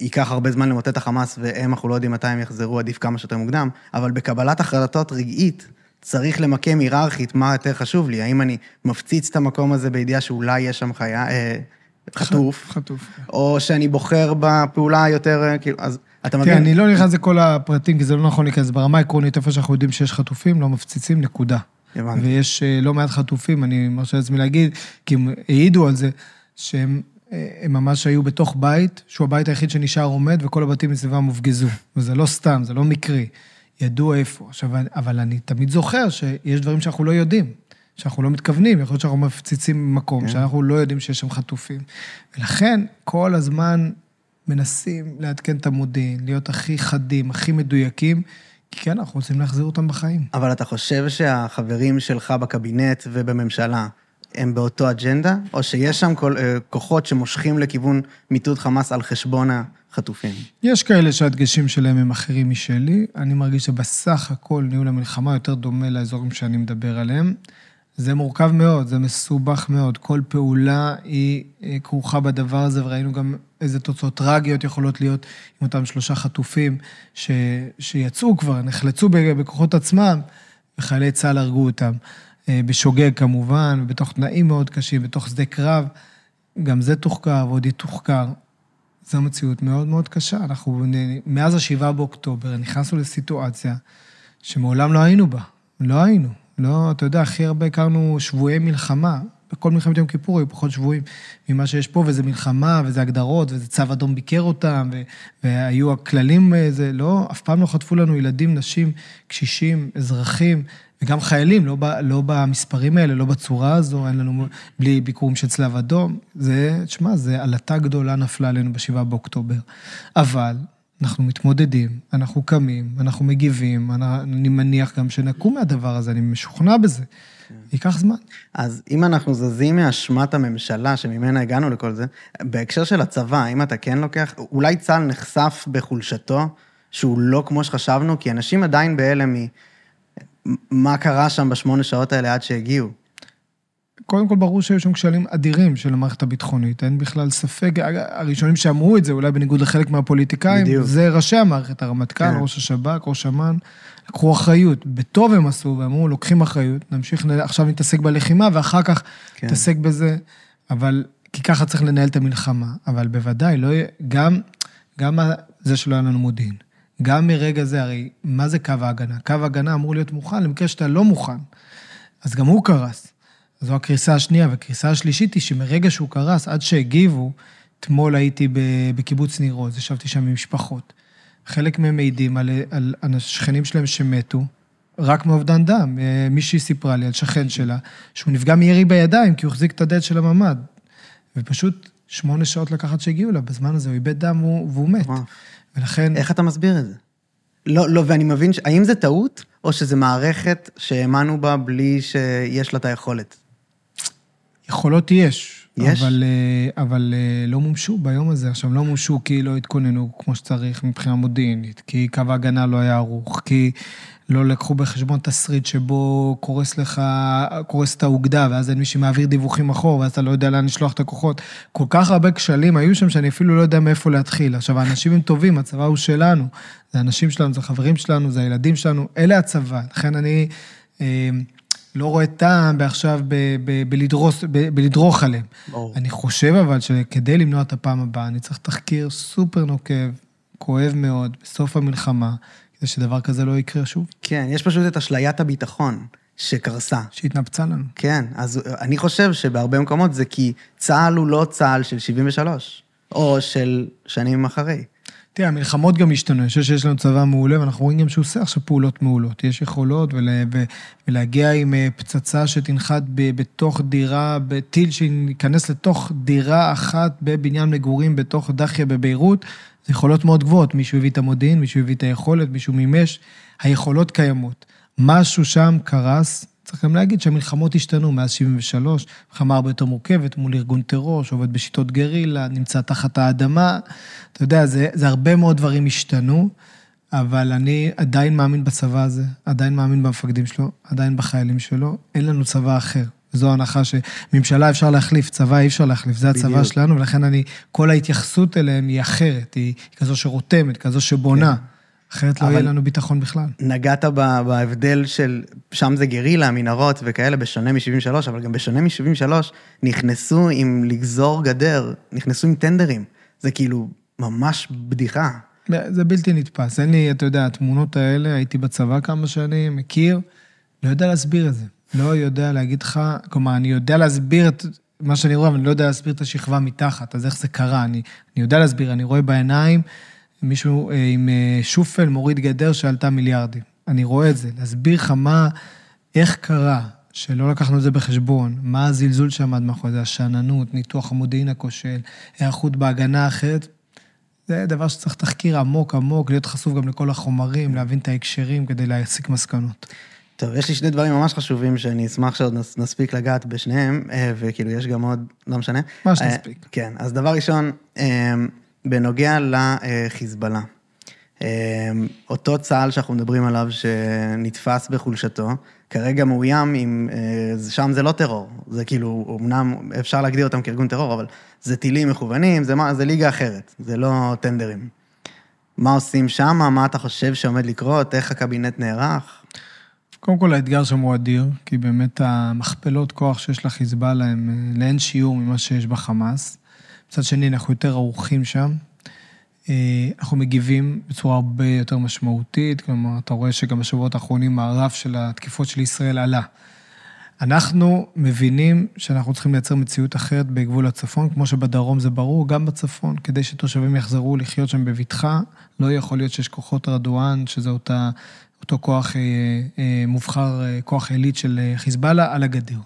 ייקח הרבה זמן למוטט את החמאס, והם, אנחנו לא יודעים מתי הם יחזרו, עדיף כמה שיותר מוקדם, אבל בקבלת החלטות רגעית, צריך למקם היררכית מה יותר חשוב לי, האם אני מפציץ את המקום הזה בידיעה שאולי יש שם חיה, אה, חטוף, חטוף. או שאני בוחר בפעולה היותר, אה, כאילו, אז אתה מבין? תראה, אני לא נכנס לכל הפרטים, כי זה לא נכון להיכנס. ברמה העקרונית, איפה שאנחנו יודעים שיש חטופים, לא מפציצים, נקודה. הבנתי. ויש אה, לא מעט חטופים, אני מרשה לעצמי להגיד, כי הם העידו על זה, שהם אה, הם ממש היו בתוך בית, שהוא הבית היחיד שנשאר עומד, וכל הבתים מסביבם הופגזו. וזה לא סתם, זה לא מקרי. ידעו איפה. עכשיו, אבל אני תמיד זוכר שיש דברים שאנחנו לא יודעים, שאנחנו לא מתכוונים, יכול להיות שאנחנו מפציצים מקום, כן. שאנחנו לא יודעים שיש שם חטופים. ולכן, כל הזמן מנסים לעדכן את המודיעין, להיות הכי חדים, הכי מדויקים, כי כן, אנחנו רוצים להחזיר אותם בחיים. אבל אתה חושב שהחברים שלך בקבינט ובממשלה הם באותו אג'נדה, או שיש שם כל, אה, כוחות שמושכים לכיוון מיטוט חמאס על חשבון החטופים? יש כאלה שהדגשים שלהם הם אחרים משלי. אני מרגיש שבסך הכל ניהול המלחמה יותר דומה לאזורים שאני מדבר עליהם. זה מורכב מאוד, זה מסובך מאוד. כל פעולה היא אה, כרוכה בדבר הזה, וראינו גם איזה תוצאות טרגיות יכולות להיות עם אותם שלושה חטופים ש... שיצאו כבר, נחלצו בכוחות עצמם, וחיילי צה"ל הרגו אותם. אה, בשוגג כמובן, ובתוך תנאים מאוד קשים, בתוך שדה קרב. גם זה תוחקר ועוד יתוחקר. זו מציאות מאוד מאוד קשה. אנחנו, מאז ה-7 באוקטובר, נכנסנו לסיטואציה שמעולם לא היינו בה. לא היינו. לא, אתה יודע, הכי הרבה הכרנו שבויי מלחמה. בכל מלחמת יום כיפור היו פחות שבויים ממה שיש פה, וזה מלחמה, וזה הגדרות, וזה צו אדום ביקר אותם, ו- והיו הכללים, אה, זה לא, אף פעם לא חטפו לנו ילדים, נשים, קשישים, אזרחים, וגם חיילים, לא, ב, לא במספרים האלה, לא בצורה הזו, אין לנו, בלי ביקורים של צלב אדום. זה, תשמע, זה עלטה גדולה נפלה עלינו ב-7 באוקטובר. אבל אנחנו מתמודדים, אנחנו קמים, אנחנו מגיבים, אני מניח גם שנקום מהדבר הזה, אני משוכנע בזה. ייקח זמן. אז אם אנחנו זזים מאשמת הממשלה, שממנה הגענו לכל זה, בהקשר של הצבא, האם אתה כן לוקח, אולי צה"ל נחשף בחולשתו, שהוא לא כמו שחשבנו, כי אנשים עדיין בהלם ממה קרה שם בשמונה שעות האלה עד שהגיעו. קודם כל, ברור שהיו שם כשלים אדירים של המערכת הביטחונית, אין בכלל ספק. הראשונים שאמרו את זה, אולי בניגוד לחלק מהפוליטיקאים, בדיוק. זה ראשי המערכת, הרמטכ"ל, כן. ראש השב"כ, ראש אמ"ן, לקחו אחריות. בטוב הם עשו, ואמרו, לוקחים אחריות, נמשיך, עכשיו נתעסק בלחימה, ואחר כך כן. נתעסק בזה. אבל, כי ככה צריך לנהל את המלחמה. אבל בוודאי, לא יהיה, גם, גם זה שלא היה לנו מודיעין. גם מרגע זה, הרי מה זה קו ההגנה? קו ההגנה אמור להיות מוכן למקרה שאתה לא מוכן. אז גם הוא קרס. זו הקריסה השנייה, והקריסה השלישית היא שמרגע שהוא קרס, עד שהגיבו, אתמול הייתי בקיבוץ ניר עוז, ישבתי שם עם משפחות. חלק מהם מעידים על, על, על השכנים שלהם שמתו, רק מאובדן דם. מישהי סיפרה לי על שכן שלה, שהוא נפגע מירי בידיים, כי הוא החזיק את הדלת של הממ"ד. ופשוט שמונה שעות לקחת שהגיעו אליו, בזמן הזה הוא איבד דם והוא מת. וואו. ולכן... איך אתה מסביר את זה? לא, לא, ואני מבין, ש... האם זה טעות, או שזו מערכת שהאמנו בה בלי שיש לה את היכולת? יכולות יש. יש? אבל, אה, אבל אה, לא מומשו ביום הזה. עכשיו, לא מומשו כי לא התכוננו כמו שצריך מבחינה מודיעינית, כי קו ההגנה לא היה ערוך, כי לא לקחו בחשבון תסריט שבו קורס לך, קורס את האוגדה, ואז אין מי שמעביר דיווחים אחור, ואז אתה לא יודע לאן לשלוח את הכוחות. כל כך הרבה כשלים היו שם, שאני אפילו לא יודע מאיפה להתחיל. עכשיו, האנשים הם טובים, הצבא הוא שלנו. זה האנשים שלנו, זה החברים שלנו, זה הילדים שלנו, אלה הצבא. לכן אני... לא רואה טעם בעכשיו בלדרוך עליהם. ברור. אני חושב אבל שכדי למנוע את הפעם הבאה, אני צריך תחקיר סופר נוקב, כואב מאוד, בסוף המלחמה, כדי שדבר כזה לא יקרה שוב, כן, יש פשוט את אשליית הביטחון שקרסה. שהתנפצה לנו. כן, אז אני חושב שבהרבה מקומות זה כי צה"ל הוא לא צה"ל של 73, או של שנים אחרי. תראה, המלחמות גם השתנו, אני חושב שיש לנו צבא מעולה, ואנחנו רואים גם שהוא עושה עכשיו פעולות מעולות. יש יכולות, ולה, ולהגיע עם אה, פצצה שתנחת ב, בתוך דירה, בטיל שייכנס לתוך דירה אחת בבניין מגורים בתוך דחיה בביירות, זה יכולות מאוד גבוהות. מישהו הביא את המודיעין, מישהו הביא את היכולת, מישהו מימש, היכולות קיימות. משהו שם קרס, צריך גם להגיד שהמלחמות השתנו מאז 73, מלחמה הרבה יותר מורכבת מול ארגון טרור שעובד בשיטות גרילה, נמצא תחת האדמה. אתה יודע, זה, זה הרבה מאוד דברים השתנו, אבל אני עדיין מאמין בצבא הזה, עדיין מאמין במפקדים שלו, עדיין בחיילים שלו. אין לנו צבא אחר. זו הנחה שממשלה אפשר להחליף, צבא אי אפשר להחליף, זה הצבא בדיוק. שלנו, ולכן אני, כל ההתייחסות אליהם היא אחרת, היא כזו שרותמת, כזו שבונה. אחרת לא יהיה לנו ביטחון בכלל. נגעת בהבדל של, שם זה גרילה, מנהרות וכאלה, בשונה מ-73, אבל גם בשונה מ-73, נכנסו עם לגזור גדר, נכנסו עם טנדרים. זה כאילו ממש בדיחה. זה בלתי נתפס. אין לי, אתה יודע, התמונות האלה, הייתי בצבא כמה שנים, מכיר, לא יודע להסביר את זה. לא יודע להגיד לך, כלומר, אני יודע להסביר את מה שאני רואה, אבל אני לא יודע להסביר את השכבה מתחת, אז איך זה קרה. אני, אני יודע להסביר, אני רואה בעיניים מישהו אה, עם אה, שופל מוריד גדר שעלתה מיליארדים. אני רואה את זה. להסביר לך מה, איך קרה, שלא לקחנו את זה בחשבון, מה הזלזול שעמד מאחורי זה, השאננות, ניתוח המודיעין הכושל, היערכות בהגנה אחרת, זה דבר שצריך תחקיר עמוק עמוק, להיות חשוף גם לכל החומרים, להבין את ההקשרים כדי להסיק מסקנות. טוב, יש לי שני דברים ממש חשובים שאני אשמח שעוד נס- נספיק לגעת בשניהם, אה, וכאילו יש גם עוד, לא משנה. מה שנספיק. כן, אז דבר ראשון, בנוגע לחיזבאללה. אה, אותו צה"ל שאנחנו מדברים עליו, שנתפס בחולשתו, כרגע מאוים עם, אה, שם זה לא טרור, זה כאילו, אמנם אפשר להגדיר אותם כארגון טרור, אבל זה טילים מכוונים, זה, מה- זה ליגה אחרת, זה לא טנדרים. מה עושים שם? מה אתה חושב שעומד לקרות? איך הקבינט נערך? קודם כל, האתגר שם הוא אדיר, כי באמת המכפלות כוח שיש לחיזבאללה הם אה, לאין שיעור ממה שיש בחמאס. מצד שני, אנחנו יותר ערוכים שם. אה, אנחנו מגיבים בצורה הרבה יותר משמעותית, כלומר, אתה רואה שגם בשבועות האחרונים הרף של התקיפות של ישראל עלה. אנחנו מבינים שאנחנו צריכים לייצר מציאות אחרת בגבול הצפון, כמו שבדרום זה ברור, גם בצפון, כדי שתושבים יחזרו לחיות שם בבטחה. לא יכול להיות שיש כוחות רדואן, שזה אותה, אותו כוח אה, אה, מובחר, אה, כוח עילית של אה, חיזבאללה, על הגדר.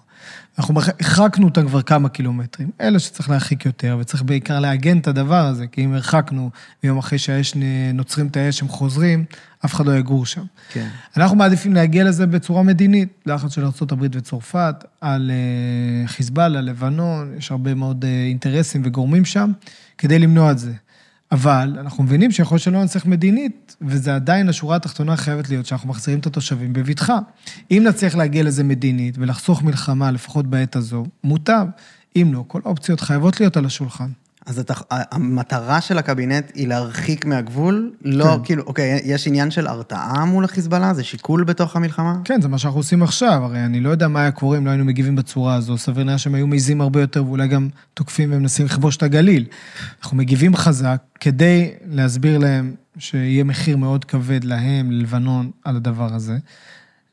אנחנו הרחקנו אותם כבר כמה קילומטרים. אלה שצריך להרחיק יותר, וצריך בעיקר לעגן את הדבר הזה, כי אם הרחקנו, ויום אחרי שהאש, נוצרים את האש, הם חוזרים, אף אחד לא יגור שם. כן. אנחנו מעדיפים להגיע לזה בצורה מדינית, לחץ של ארה"ב וצרפת, על אה, חיזבאללה, לבנון, יש הרבה מאוד אה, אינטרסים וגורמים שם, כדי למנוע את זה. אבל אנחנו מבינים שיכול שלא נצליח מדינית, וזה עדיין, השורה התחתונה חייבת להיות שאנחנו מחזירים את התושבים בבטחה. אם נצליח להגיע לזה מדינית ולחסוך מלחמה, לפחות בעת הזו, מוטב. אם לא, כל האופציות חייבות להיות על השולחן. אז אתה, המטרה של הקבינט היא להרחיק מהגבול? לא, כן. כאילו, אוקיי, יש עניין של הרתעה מול החיזבאללה? זה שיקול בתוך המלחמה? כן, זה מה שאנחנו עושים עכשיו, הרי אני לא יודע מה היה קורה אם לא היינו מגיבים בצורה הזו, סביר להניח שהם היו מעיזים הרבה יותר ואולי גם תוקפים ומנסים לכבוש את הגליל. אנחנו מגיבים חזק כדי להסביר להם שיהיה מחיר מאוד כבד להם, ללבנון, על הדבר הזה.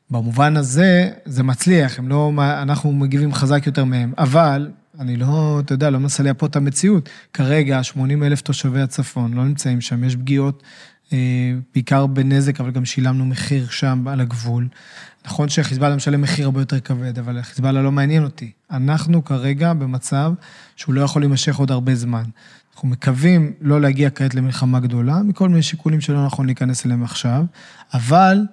במובן הזה, זה מצליח, הם לא, אנחנו מגיבים חזק יותר מהם, אבל אני לא, אתה יודע, לא מנסה לייפות את המציאות. כרגע, 80 אלף תושבי הצפון לא נמצאים שם, יש פגיעות, אה, בעיקר בנזק, אבל גם שילמנו מחיר שם על הגבול. נכון שחיזבאללה משלם מחיר הרבה יותר כבד, אבל חיזבאללה לא מעניין אותי. אנחנו כרגע במצב שהוא לא יכול להימשך עוד הרבה זמן. אנחנו מקווים לא להגיע כעת למלחמה גדולה, מכל מיני שיקולים שלא נכון להיכנס אליהם עכשיו, אבל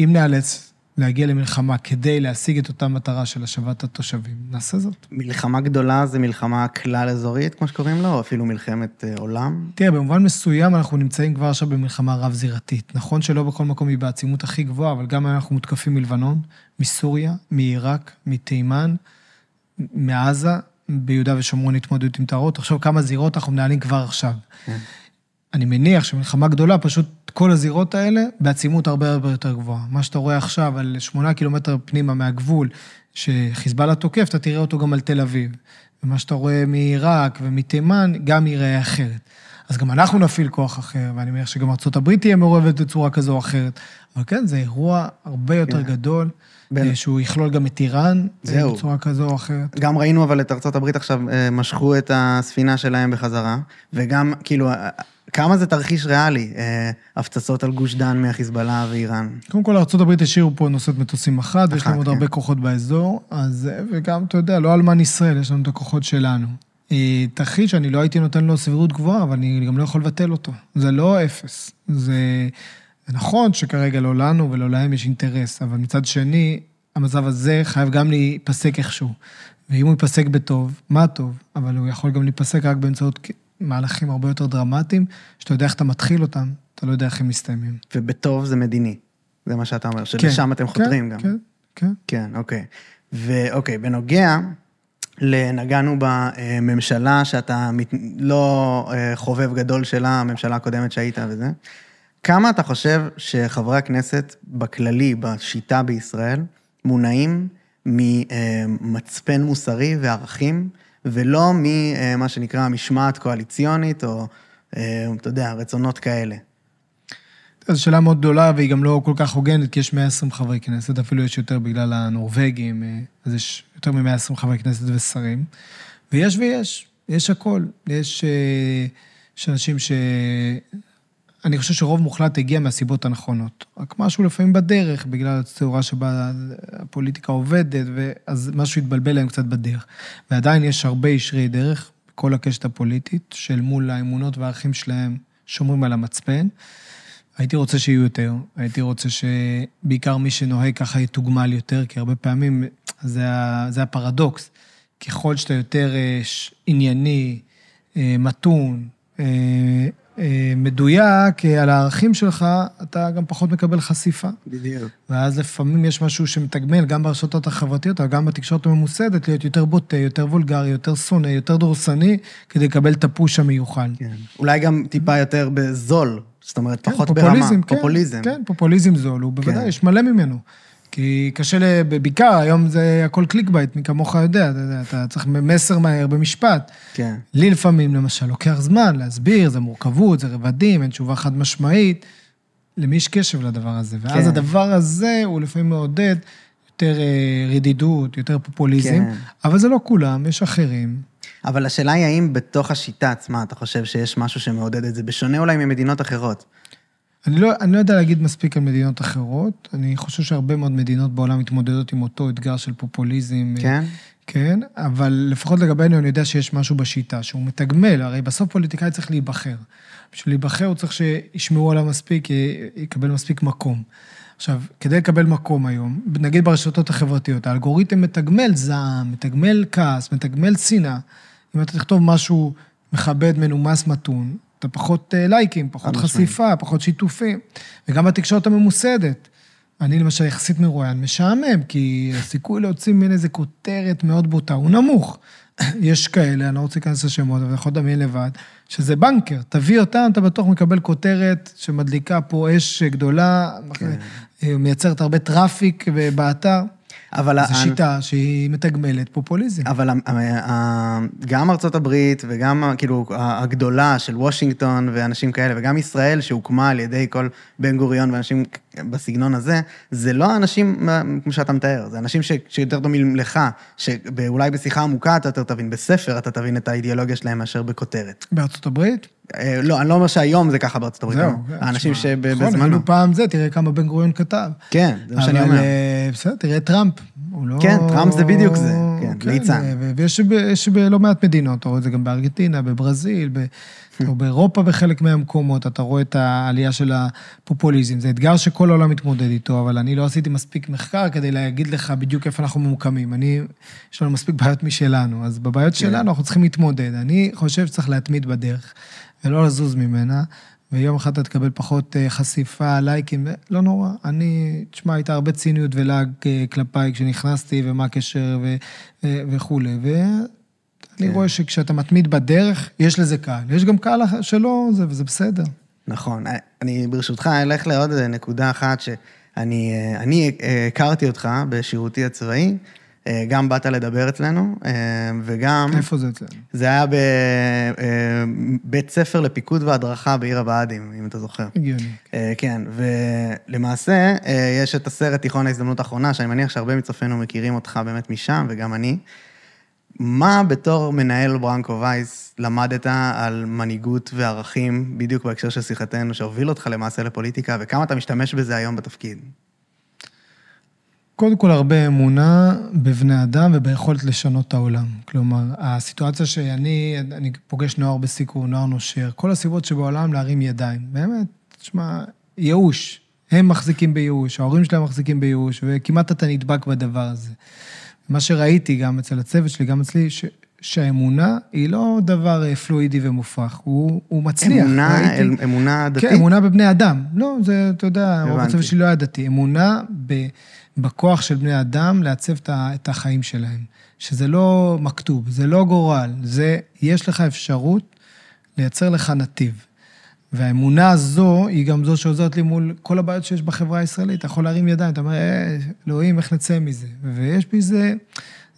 אם נאלץ להגיע למלחמה כדי להשיג את אותה מטרה של השבת התושבים, נעשה זאת. מלחמה גדולה זה מלחמה כלל-אזורית, כמו שקוראים לה, או אפילו מלחמת אה, עולם? תראה, במובן מסוים אנחנו נמצאים כבר עכשיו במלחמה רב-זירתית. נכון שלא בכל מקום היא בעצימות הכי גבוהה, אבל גם אנחנו מותקפים מלבנון, מסוריה, מעיראק, מתימן, מעזה, ביהודה ושומרון התמודדות עם טהרות. תחשוב כמה זירות אנחנו מנהלים כבר עכשיו. כן. אני מניח שמלחמה גדולה, פשוט כל הזירות האלה בעצימות הרבה הרבה יותר גבוהה. מה שאתה רואה עכשיו על שמונה קילומטר פנימה מהגבול, שחיזבאללה תוקף, אתה תראה אותו גם על תל אביב. ומה שאתה רואה מעיראק ומתימן, גם ייראה אחרת. אז גם אנחנו נפעיל כוח אחר, ואני מניח שגם ארה"ב תהיה מעורבת בצורה כזו או אחרת. אבל כן, זה אירוע הרבה יותר כן. גדול, בין- אה, שהוא יכלול גם את איראן, זהו. בצורה כזו או אחרת. גם ראינו אבל את הברית עכשיו, אה, משכו את הספינה שלהם בחזרה, וגם, כאילו, אה, כמה זה תרחיש ריאלי, הפצצות על גוש דן מהחיזבאללה ואיראן. קודם כל, ארה"ב השאירו פה נושאת מטוסים אחת, ויש להם אחת, עוד כן. הרבה כוחות באזור, אז, וגם, אתה יודע, לא אלמן ישראל, יש לנו את הכוחות שלנו. תרחיש שאני לא הייתי נותן לו סבירות גבוהה, אבל אני גם לא יכול לבטל אותו. זה לא אפס. זה, זה נכון שכרגע לא לנו ולא להם יש אינטרס, אבל מצד שני, המצב הזה חייב גם להיפסק איכשהו. ואם הוא ייפסק בטוב, מה טוב, אבל הוא יכול גם להיפסק רק באמצעות מהלכים הרבה יותר דרמטיים, שאתה יודע איך אתה מתחיל אותם, אתה לא יודע איך הם מסתיימים. ובטוב זה מדיני, זה מה שאתה אומר, שלשם אתם חותרים כן, גם. כן, כן. כן, אוקיי. ואוקיי, בנוגע, נגענו בממשלה שאתה מת- לא אה, חובב גדול שלה, הממשלה הקודמת שהיית וזה. כמה אתה חושב שחברי הכנסת בכללי, בשיטה בישראל, מונעים ממצפן מוסרי וערכים, ולא ממה שנקרא משמעת קואליציונית, או, אה, אתה יודע, רצונות כאלה? זו שאלה מאוד גדולה, והיא גם לא כל כך הוגנת, כי יש 120 חברי כנסת, אפילו יש יותר בגלל הנורבגים, אה, אז יש יותר מ-120 חברי כנסת ושרים. ויש ויש, יש הכל. יש, אה, יש אנשים ש... אני חושב שרוב מוחלט הגיע מהסיבות הנכונות. רק משהו לפעמים בדרך, בגלל הצורה שבה הפוליטיקה עובדת, אז משהו התבלבל להם קצת בדרך. ועדיין יש הרבה ישרי דרך, בכל הקשת הפוליטית, של מול האמונות והערכים שלהם שומרים על המצפן. הייתי רוצה שיהיו יותר, הייתי רוצה שבעיקר מי שנוהג ככה יתוגמל יותר, כי הרבה פעמים זה, זה הפרדוקס. ככל שאתה יותר אה, ענייני, אה, מתון, אה, מדויק אה, על הערכים שלך, אתה גם פחות מקבל חשיפה. בדיוק. ואז לפעמים יש משהו שמתגמל גם ברשתות החברתיות, אבל גם בתקשורת הממוסדת, להיות יותר בוטה, יותר וולגרי, יותר שונא, יותר דורסני, כדי לקבל את הפוש המיוחל. כן. אולי גם טיפה יותר בזול, זאת אומרת, כן, פחות פופוליזם, ברמה, כן, פופוליזם. כן, פופוליזם זול, הוא בוודאי, כן. יש מלא ממנו. כי קשה, בעיקר, היום זה הכל clickbait, מי כמוך יודע, אתה יודע, אתה צריך מסר מהר במשפט. כן. לי לפעמים, למשל, לוקח זמן להסביר, זה מורכבות, זה רבדים, אין תשובה חד משמעית. למי יש קשב לדבר הזה? ואז כן. הדבר הזה הוא לפעמים מעודד יותר אה, רדידות, יותר פופוליזם, כן. אבל זה לא כולם, יש אחרים. אבל השאלה היא האם בתוך השיטה עצמה אתה חושב שיש משהו שמעודד את זה, בשונה אולי ממדינות אחרות. אני לא, אני לא יודע להגיד מספיק על מדינות אחרות, אני חושב שהרבה מאוד מדינות בעולם מתמודדות עם אותו אתגר של פופוליזם. אה, כן? כן, אבל לפחות לגבינו אני יודע שיש משהו בשיטה, שהוא מתגמל, הרי בסוף פוליטיקאי צריך להיבחר. בשביל להיבחר הוא צריך שישמעו עליו מספיק, י- יקבל מספיק מקום. עכשיו, כדי לקבל מקום היום, נגיד ברשתות החברתיות, האלגוריתם מתגמל זעם, מתגמל כעס, מתגמל שנאה. אם אתה תכתוב משהו מכבד, מנומס, מתון, אתה פחות אה, לייקים, פחות חד משמעית. חשיפה, פחות שיתופים. וגם בתקשורת הממוסדת. אני למשל יחסית מרואיין, משעמם, כי הסיכוי להוציא ממני איזה כותרת מאוד בוטה הוא נמוך. <coughs> יש כאלה, אני לא רוצה להיכנס לשמות, אבל יכול לדמיין לבד, שזה banker. תביא אותם, אתה בטוח מקבל כותרת שמדליקה פה אש גדולה, כן. מייצרת הרבה traffic באתר. אבל זו שיטה שהיא מתגמלת פופוליזם. אבל גם ארצות הברית וגם כאילו הגדולה של וושינגטון ואנשים כאלה, וגם ישראל שהוקמה על ידי כל בן גוריון ואנשים בסגנון הזה, זה לא האנשים כמו שאתה מתאר, זה אנשים ש- שיותר דומים לך, שאולי בשיחה עמוקה אתה יותר תבין, בספר אתה תבין את האידיאולוגיה שלהם מאשר בכותרת. בארצות הברית? אה, לא, אני לא אומר שהיום זה ככה בארצות הברית, זהו. אבל האנשים נכון, שבזמנו. היינו פעם זה, תראה כמה בן גוריון כתב. כן, זה מה שאני אומר. אה, בסדר, תראה טראמפ. הוא לא... כן, טראמפ זה בדיוק זה, כן, ליצן. ו- ויש בלא מעט מדינות, אתה רואה את זה גם בארגנטינה, בברזיל, ב- <laughs> או באירופה בחלק מהמקומות, אתה רואה את העלייה של הפופוליזם. זה אתגר שכל העולם מתמודד איתו, אבל אני לא עשיתי מספיק מחקר כדי להגיד לך בדיוק איפה אנחנו ממוקמים. אני, יש לנו מספיק בעיות משלנו, אז בבעיות שלנו אנחנו צריכים להתמודד. אני חושב שצריך להתמיד בדרך, ולא לזוז ממנה. ויום אחד אתה תקבל פחות אה, חשיפה, לייקים, לא נורא. אני, תשמע, הייתה הרבה ציניות ולעג אה, כלפיי כשנכנסתי, ומה הקשר ו, אה, וכולי. ואני כן. רואה שכשאתה מתמיד בדרך, יש לזה קהל. יש גם קהל שלא, זה, וזה בסדר. נכון. אני ברשותך אלך לעוד נקודה אחת שאני אני הכרתי אותך בשירותי הצבאי, גם באת לדבר אצלנו, וגם... איפה זה אצלנו? זה היה בבית ספר לפיקוד והדרכה בעיר הבה"דים, אם אתה זוכר. הגיוני. כן, ולמעשה יש את הסרט תיכון ההזדמנות האחרונה, שאני מניח שהרבה מצופינו מכירים אותך באמת משם, וגם אני. מה בתור מנהל ברנקו וייס למדת על מנהיגות וערכים, בדיוק בהקשר של שיחתנו, שהוביל אותך למעשה לפוליטיקה, וכמה אתה משתמש בזה היום בתפקיד? קודם כל, הרבה אמונה בבני אדם וביכולת לשנות את העולם. כלומר, הסיטואציה שאני אני פוגש נוער בסיכון, נוער נושר, כל הסיבות שבעולם להרים ידיים. באמת, תשמע, ייאוש. הם מחזיקים בייאוש, ההורים שלהם מחזיקים בייאוש, וכמעט אתה נדבק בדבר הזה. מה שראיתי גם אצל הצוות שלי, גם אצלי, ש... שהאמונה היא לא דבר פלואידי ומופרך, הוא, הוא מצליח. אמונה, ראיתי, אמונה דתית? כן, אמונה בבני אדם. לא, זה, אתה יודע, רוב הצוות שלי לא היה דתי. אמונה ב... בכוח של בני אדם לעצב את החיים שלהם. שזה לא מכתוב, זה לא גורל, זה, יש לך אפשרות לייצר לך נתיב. והאמונה הזו היא גם זו שעוזרת לי מול כל הבעיות שיש בחברה הישראלית. אתה יכול להרים ידיים, אתה אומר, אה, אלוהים, איך נצא מזה? ויש בזה,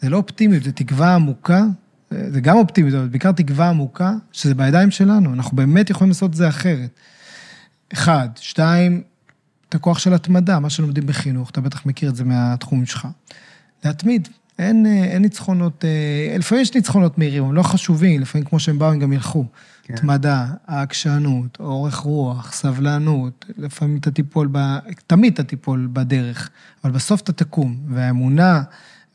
זה לא אופטימיות, זה תקווה עמוקה, זה גם אופטימיות, אבל בעיקר תקווה עמוקה, שזה בידיים שלנו, אנחנו באמת יכולים לעשות את זה אחרת. אחד. שתיים, את הכוח של התמדה, מה שלומדים בחינוך, אתה בטח מכיר את זה מהתחומים שלך. להתמיד, אין, אין ניצחונות, לפעמים יש ניצחונות מהירים, הם לא חשובים, לפעמים כמו שהם באו, הם גם ילכו. כן. התמדה, העקשנות, אורך רוח, סבלנות, לפעמים אתה תיפול, ב... תמיד אתה תיפול בדרך, אבל בסוף אתה תקום, והאמונה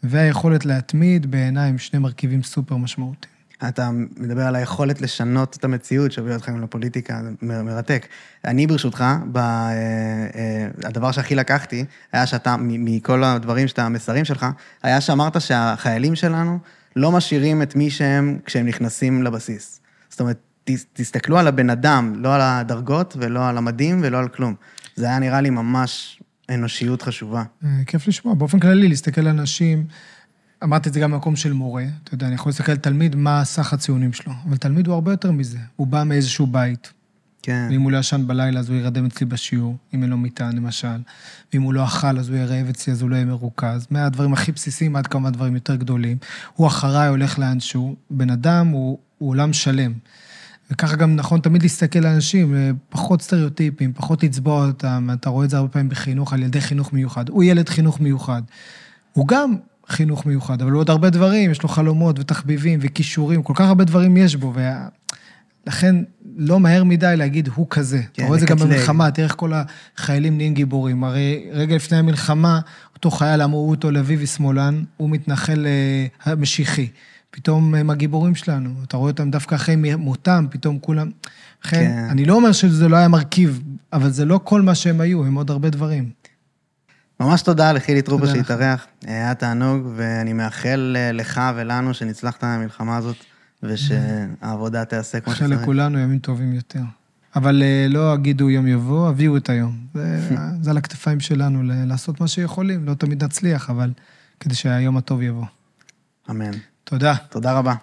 והיכולת להתמיד, בעיניי, הם שני מרכיבים סופר משמעותיים. אתה מדבר על היכולת לשנות את המציאות שהובילה אתכם לפוליטיקה, זה מרתק. אני ברשותך, ב, הדבר שהכי לקחתי, היה שאתה, מכל הדברים שאתה, המסרים שלך, היה שאמרת שהחיילים שלנו לא משאירים את מי שהם כשהם נכנסים לבסיס. זאת אומרת, תסתכלו על הבן אדם, לא על הדרגות ולא על המדים ולא על כלום. זה היה נראה לי ממש אנושיות חשובה. כיף לשמוע. באופן כללי, להסתכל על אנשים... אמרתי את זה גם במקום של מורה, אתה יודע, אני יכול להסתכל על תלמיד, מה סך הציונים שלו, אבל תלמיד הוא הרבה יותר מזה, הוא בא מאיזשהו בית. כן. ואם הוא לא ישן בלילה, אז הוא ירדם אצלי בשיעור, אם אין לו מיטה, למשל. ואם הוא לא אכל, אז הוא יהיה רעב אצלי, אז הוא לא יהיה מרוכז. מהדברים הכי בסיסיים עד כמה דברים יותר גדולים. הוא אחריי הולך לאנשהו. בן אדם הוא, הוא עולם שלם. וככה גם נכון תמיד להסתכל על אנשים, פחות סטריאוטיפים, פחות לצבוע אותם. אתה רואה את זה הרבה פעמים בחינוך, על ילדי חינוך מיוחד. הוא ילד חינוך מיוחד. הוא גם חינוך מיוחד, אבל הוא עוד הרבה דברים, יש לו חלומות ותחביבים וכישורים, כל כך הרבה דברים יש בו, ולכן לא מהר מדי להגיד, הוא כזה. כן, אתה רואה את זה גם במלחמה, תראה איך כל החיילים נהיים גיבורים. הרי רגע לפני המלחמה, אותו חייל אמרו אותו לאביבי שמאלן, הוא מתנחל משיחי. פתאום הם הגיבורים שלנו, אתה רואה אותם דווקא אחרי מותם, פתאום כולם... לכן, כן. אני לא אומר שזה לא היה מרכיב, אבל זה לא כל מה שהם היו, הם עוד הרבה דברים. ממש תודה לחילי טרופה שהתארח, היה תענוג, ואני מאחל לך ולנו שנצלח את המלחמה הזאת, ושהעבודה תיעשה כמו שצריך. מאחל לכולנו ימים טובים יותר. אבל לא אגידו יום יבוא, הביאו את היום. זה, <laughs> זה על הכתפיים שלנו, לעשות מה שיכולים, לא תמיד נצליח, אבל כדי שהיום הטוב יבוא. אמן. תודה. תודה רבה.